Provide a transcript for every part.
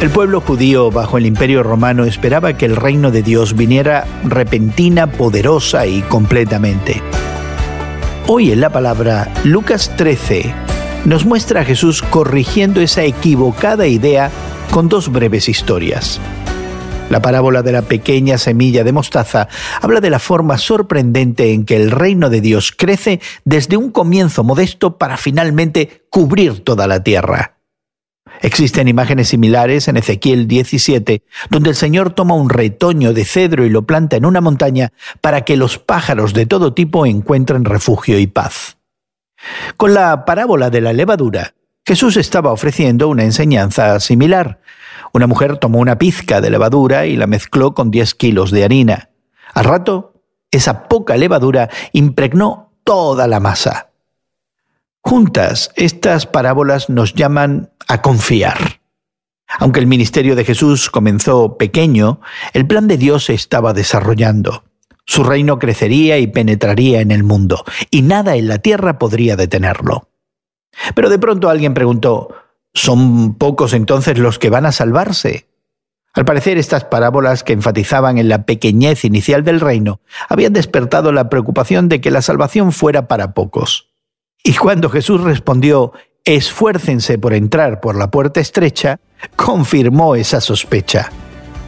El pueblo judío bajo el imperio romano esperaba que el reino de Dios viniera repentina, poderosa y completamente. Hoy en la palabra, Lucas 13 nos muestra a Jesús corrigiendo esa equivocada idea con dos breves historias. La parábola de la pequeña semilla de mostaza habla de la forma sorprendente en que el reino de Dios crece desde un comienzo modesto para finalmente cubrir toda la tierra. Existen imágenes similares en Ezequiel 17, donde el Señor toma un retoño de cedro y lo planta en una montaña para que los pájaros de todo tipo encuentren refugio y paz. Con la parábola de la levadura, Jesús estaba ofreciendo una enseñanza similar. Una mujer tomó una pizca de levadura y la mezcló con 10 kilos de harina. Al rato, esa poca levadura impregnó toda la masa. Juntas, estas parábolas nos llaman a confiar. Aunque el ministerio de Jesús comenzó pequeño, el plan de Dios se estaba desarrollando. Su reino crecería y penetraría en el mundo, y nada en la tierra podría detenerlo. Pero de pronto alguien preguntó, ¿son pocos entonces los que van a salvarse? Al parecer estas parábolas que enfatizaban en la pequeñez inicial del reino habían despertado la preocupación de que la salvación fuera para pocos. Y cuando Jesús respondió, esfuércense por entrar por la puerta estrecha, confirmó esa sospecha.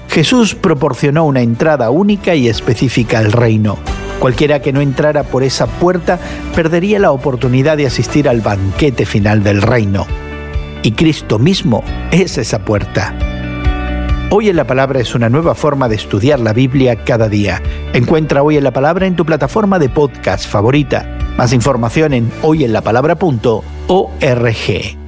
Jesús proporcionó una entrada única y específica al reino. Cualquiera que no entrara por esa puerta perdería la oportunidad de asistir al banquete final del reino. Y Cristo mismo es esa puerta. Hoy en la Palabra es una nueva forma de estudiar la Biblia cada día. Encuentra Hoy en la Palabra en tu plataforma de podcast favorita. Más información en hoyenlapalabra.org.